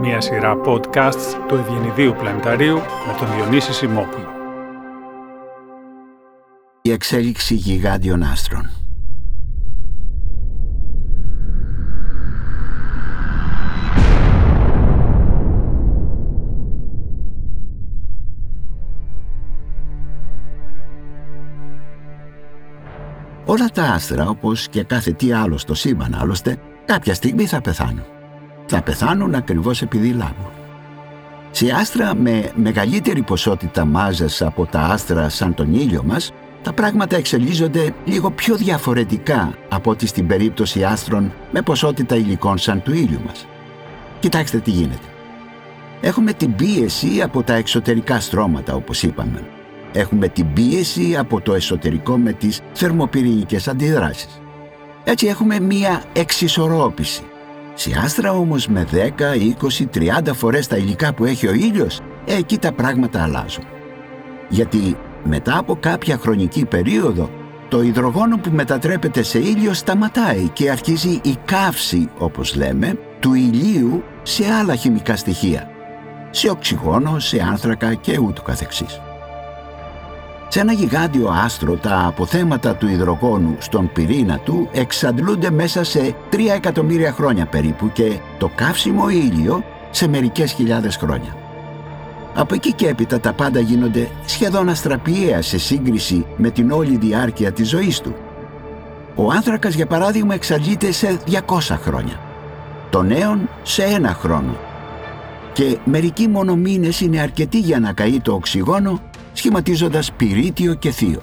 Μια σειρά podcasts του Ευγενιδίου Πλανηταρίου με τον Διονύση Σιμόπουλο. Η εξέλιξη γιγάντιων άστρων. Όλα τα άστρα, όπως και κάθε τι άλλο στο σύμπαν άλλωστε, κάποια στιγμή θα πεθάνουν. Θα πεθάνουν ακριβώς επειδή λάβουν. Σε άστρα με μεγαλύτερη ποσότητα μάζας από τα άστρα σαν τον ήλιο μας, τα πράγματα εξελίζονται λίγο πιο διαφορετικά από ότι στην περίπτωση άστρων με ποσότητα υλικών σαν του ήλιου μας. Κοιτάξτε τι γίνεται. Έχουμε την πίεση από τα εξωτερικά στρώματα, όπως είπαμε, έχουμε την πίεση από το εσωτερικό με τις θερμοπυρηνικές αντιδράσεις. Έτσι έχουμε μία εξισορρόπηση. Σε άστρα όμως με 10, 20, 30 φορές τα υλικά που έχει ο ήλιος, εκεί τα πράγματα αλλάζουν. Γιατί μετά από κάποια χρονική περίοδο, το υδρογόνο που μετατρέπεται σε ήλιο σταματάει και αρχίζει η καύση, όπως λέμε, του ηλίου σε άλλα χημικά στοιχεία. Σε οξυγόνο, σε άνθρακα και ούτω καθεξής. Σε ένα γιγάντιο άστρο τα αποθέματα του υδρογόνου στον πυρήνα του εξαντλούνται μέσα σε 3 εκατομμύρια χρόνια περίπου και το καύσιμο ήλιο σε μερικές χιλιάδες χρόνια. Από εκεί και έπειτα τα πάντα γίνονται σχεδόν αστραπιαία σε σύγκριση με την όλη διάρκεια της ζωής του. Ο άνθρακας για παράδειγμα εξαντλείται σε 200 χρόνια. Το νέον σε ένα χρόνο. Και μερικοί μόνο μήνες είναι αρκετοί για να καεί το οξυγόνο σχηματίζοντας πυρίτιο και θείο.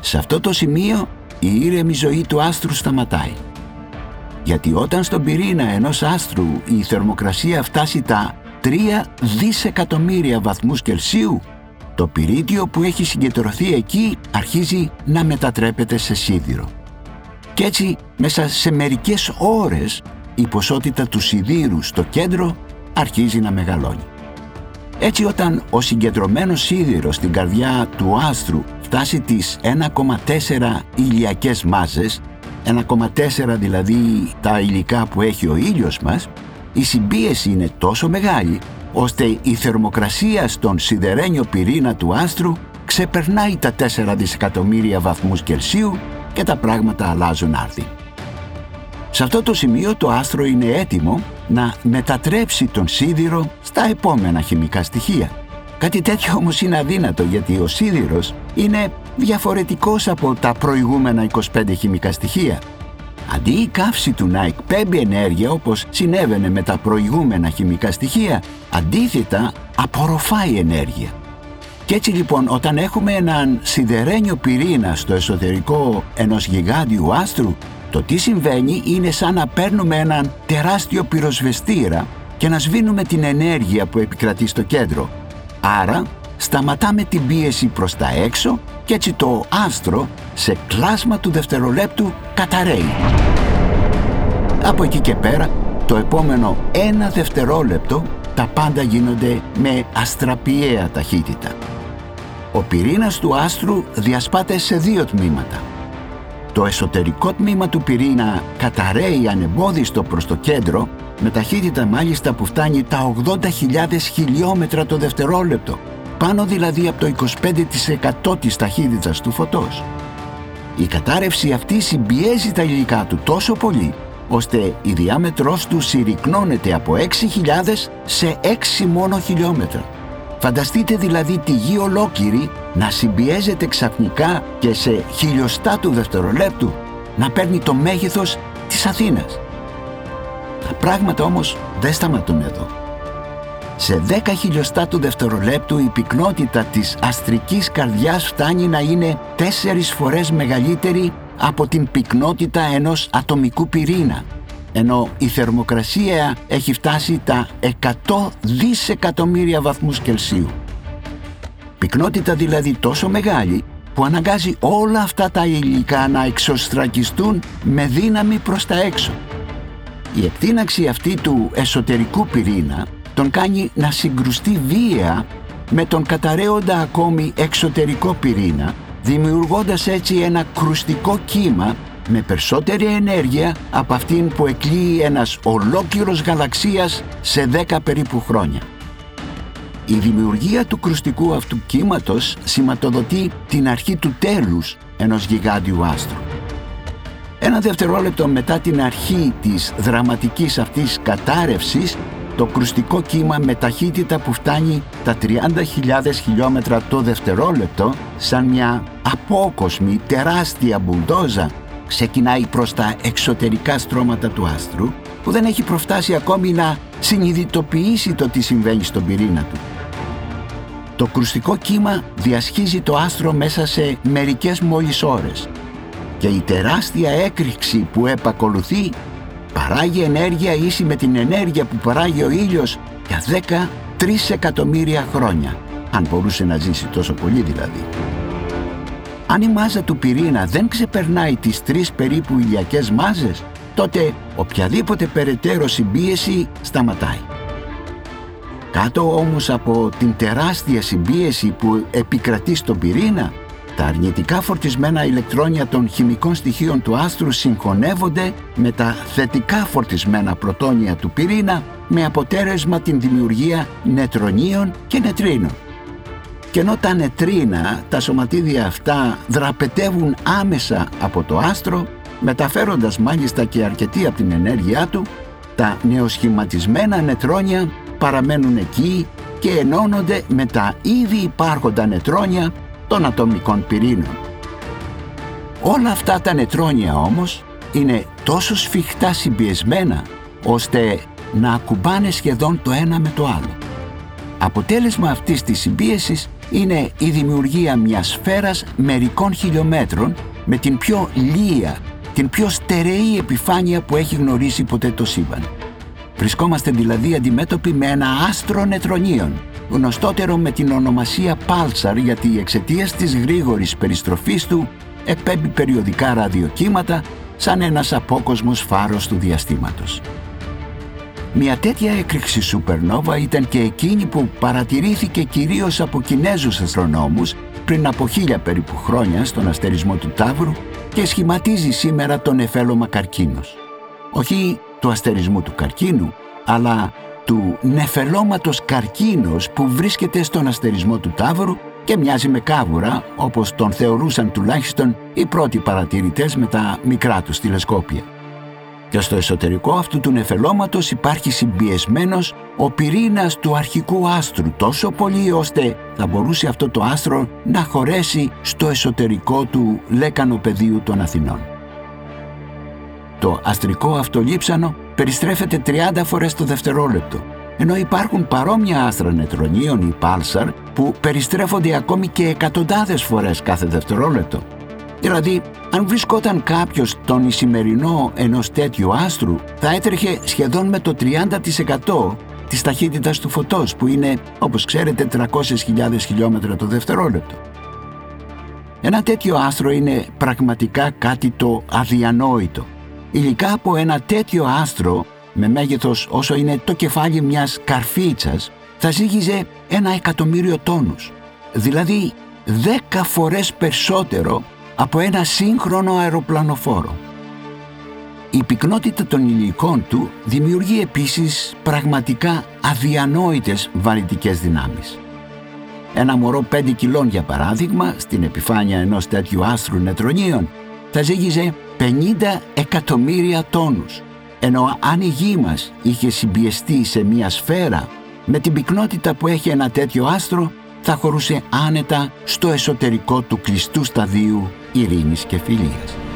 Σε αυτό το σημείο η ήρεμη ζωή του άστρου σταματάει. Γιατί όταν στον πυρήνα ενός άστρου η θερμοκρασία φτάσει τα 3 δισεκατομμύρια βαθμούς Κελσίου, το πυρίτιο που έχει συγκεντρωθεί εκεί αρχίζει να μετατρέπεται σε σίδηρο. Κι έτσι μέσα σε μερικές ώρες η ποσότητα του σιδήρου στο κέντρο αρχίζει να μεγαλώνει. Έτσι όταν ο συγκεντρωμένος σίδηρος στην καρδιά του άστρου φτάσει τις 1,4 ηλιακές μάζες, 1,4 δηλαδή τα υλικά που έχει ο ήλιος μας, η συμπίεση είναι τόσο μεγάλη ώστε η θερμοκρασία στον σιδερένιο πυρήνα του άστρου ξεπερνάει τα 4 δισεκατομμύρια βαθμούς Κελσίου και τα πράγματα αλλάζουν άρθι. Σε αυτό το σημείο το άστρο είναι έτοιμο να μετατρέψει τον σίδηρο στα επόμενα χημικά στοιχεία. Κάτι τέτοιο όμως είναι αδύνατο γιατί ο σίδηρος είναι διαφορετικός από τα προηγούμενα 25 χημικά στοιχεία. Αντί η καύση του να εκπέμπει ενέργεια όπως συνέβαινε με τα προηγούμενα χημικά στοιχεία, αντίθετα απορροφάει ενέργεια. Και έτσι λοιπόν όταν έχουμε έναν σιδερένιο πυρήνα στο εσωτερικό ενός γιγάντιου άστρου, το τι συμβαίνει είναι σαν να παίρνουμε έναν τεράστιο πυροσβεστήρα και να σβήνουμε την ενέργεια που επικρατεί στο κέντρο. Άρα σταματάμε την πίεση προς τα έξω και έτσι το άστρο σε κλάσμα του δευτερολέπτου καταραίει. Από εκεί και πέρα, το επόμενο ένα δευτερόλεπτο τα πάντα γίνονται με αστραπιαία ταχύτητα. Ο πυρήνας του άστρου διασπάται σε δύο τμήματα. Το εσωτερικό τμήμα του πυρήνα καταραίει ανεμπόδιστο προς το κέντρο με ταχύτητα μάλιστα που φτάνει τα 80.000 χιλιόμετρα το δευτερόλεπτο, πάνω δηλαδή από το 25% της ταχύτητας του φωτός. Η κατάρρευση αυτή συμπιέζει τα υλικά του τόσο πολύ, ώστε η διάμετρός του συρρυκνώνεται από 6.000 σε 6 μόνο χιλιόμετρα. Φανταστείτε δηλαδή τη γη ολόκληρη να συμπιέζεται ξαφνικά και σε χιλιοστά του δευτερολέπτου να παίρνει το μέγεθος της Αθήνας. Τα πράγματα όμως δεν σταματούν εδώ. Σε 10 χιλιοστά του δευτερολέπτου η πυκνότητα της αστρικής καρδιάς φτάνει να είναι τέσσερις φορές μεγαλύτερη από την πυκνότητα ενός ατομικού πυρήνα ενώ η θερμοκρασία έχει φτάσει τα 100 δισεκατομμύρια βαθμούς Κελσίου. Πυκνότητα δηλαδή τόσο μεγάλη που αναγκάζει όλα αυτά τα υλικά να εξωστρακιστούν με δύναμη προς τα έξω. Η εκτείναξη αυτή του εσωτερικού πυρήνα τον κάνει να συγκρουστεί βία με τον καταραίοντα ακόμη εξωτερικό πυρήνα, δημιουργώντας έτσι ένα κρουστικό κύμα με περισσότερη ενέργεια από αυτήν που εκλείει ένας ολόκληρος γαλαξίας σε 10 περίπου χρόνια. Η δημιουργία του κρουστικού αυτού κύματος σηματοδοτεί την αρχή του τέλους ενός γιγάντιου άστρου. Ένα δευτερόλεπτο μετά την αρχή της δραματικής αυτής κατάρρευσης, το κρουστικό κύμα με ταχύτητα που φτάνει τα 30.000 χιλιόμετρα το δευτερόλεπτο, σαν μια απόκοσμη τεράστια μπουλντόζα, ξεκινάει προς τα εξωτερικά στρώματα του άστρου, που δεν έχει προφτάσει ακόμη να συνειδητοποιήσει το τι συμβαίνει στον πυρήνα του. Το κρουστικό κύμα διασχίζει το άστρο μέσα σε μερικές μόλις ώρες και η τεράστια έκρηξη που επακολουθεί παράγει ενέργεια ίση με την ενέργεια που παράγει ο ήλιος για 13 εκατομμύρια χρόνια, αν μπορούσε να ζήσει τόσο πολύ δηλαδή. Αν η μάζα του πυρήνα δεν ξεπερνάει τις τρεις περίπου ηλιακές μάζες, τότε οποιαδήποτε περαιτέρω συμπίεση σταματάει. Κάτω όμως από την τεράστια συμπίεση που επικρατεί στον πυρήνα, τα αρνητικά φορτισμένα ηλεκτρόνια των χημικών στοιχείων του άστρου συγχωνεύονται με τα θετικά φορτισμένα πρωτόνια του πυρήνα με αποτέλεσμα την δημιουργία νετρονίων και νετρίνων. Και ενώ τα νετρίνα, τα σωματίδια αυτά, δραπετεύουν άμεσα από το άστρο, μεταφέροντας μάλιστα και αρκετή από την ενέργειά του, τα νεοσχηματισμένα νετρόνια παραμένουν εκεί και ενώνονται με τα ήδη υπάρχοντα νετρόνια των ατομικών πυρήνων. Όλα αυτά τα νετρόνια όμως είναι τόσο σφιχτά συμπιεσμένα ώστε να ακουμπάνε σχεδόν το ένα με το άλλο. Αποτέλεσμα αυτής της συμπίεσης είναι η δημιουργία μιας σφαίρας μερικών χιλιόμετρων με την πιο λία, την πιο στερεή επιφάνεια που έχει γνωρίσει ποτέ το σύμπαν. Βρισκόμαστε δηλαδή αντιμέτωποι με ένα άστρο νετρονίων, γνωστότερο με την ονομασία Pulsar γιατί εξαιτίας της γρήγορης περιστροφής του επέμπει περιοδικά ραδιοκύματα σαν ένας απόκοσμος φάρος του διαστήματος. Μια τέτοια έκρηξη σουπερνόβα ήταν και εκείνη που παρατηρήθηκε κυρίως από Κινέζους αστρονόμους πριν από χίλια περίπου χρόνια στον αστερισμό του Ταύρου και σχηματίζει σήμερα τον εφέλωμα καρκίνος. Όχι του αστερισμού του καρκίνου, αλλά του νεφελώματος καρκίνος που βρίσκεται στον αστερισμό του Ταύρου και μοιάζει με κάβουρα, όπως τον θεωρούσαν τουλάχιστον οι πρώτοι παρατηρητές με τα μικρά τους τηλεσκόπια. Και στο εσωτερικό αυτού του νεφελώματος υπάρχει συμπιεσμένος ο πυρήνας του αρχικού άστρου τόσο πολύ ώστε θα μπορούσε αυτό το άστρο να χωρέσει στο εσωτερικό του λέκανο πεδίου των Αθηνών. Το αστρικό αυτό λείψανο περιστρέφεται 30 φορές το δευτερόλεπτο, ενώ υπάρχουν παρόμοια άστρα νετρονίων ή πάλσαρ που περιστρέφονται ακόμη και εκατοντάδες φορές κάθε δευτερόλεπτο. Δηλαδή, αν βρισκόταν κάποιος τον ισημερινό ενός τέτοιου άστρου, θα έτρεχε σχεδόν με το 30% της ταχύτητας του φωτός, που είναι, όπως ξέρετε, 300.000 χιλιόμετρα το δευτερόλεπτο. Ένα τέτοιο άστρο είναι πραγματικά κάτι το αδιανόητο. Υλικά από ένα τέτοιο άστρο με μέγεθος όσο είναι το κεφάλι μιας καρφίτσας θα ζύγιζε ένα εκατομμύριο τόνους, δηλαδή δέκα φορές περισσότερο από ένα σύγχρονο αεροπλανοφόρο. Η πυκνότητα των υλικών του δημιουργεί επίσης πραγματικά αδιανόητες βαρυτικές δυνάμεις. Ένα μωρό 5 κιλών για παράδειγμα, στην επιφάνεια ενός τέτοιου άστρου νετρονίων, θα ζύγιζε 50 εκατομμύρια τόνους, ενώ αν η γη μας είχε συμπιεστεί σε μια σφαίρα, με την πυκνότητα που έχει ένα τέτοιο άστρο, θα χωρούσε άνετα στο εσωτερικό του κλειστού σταδίου ειρήνης και φιλίας.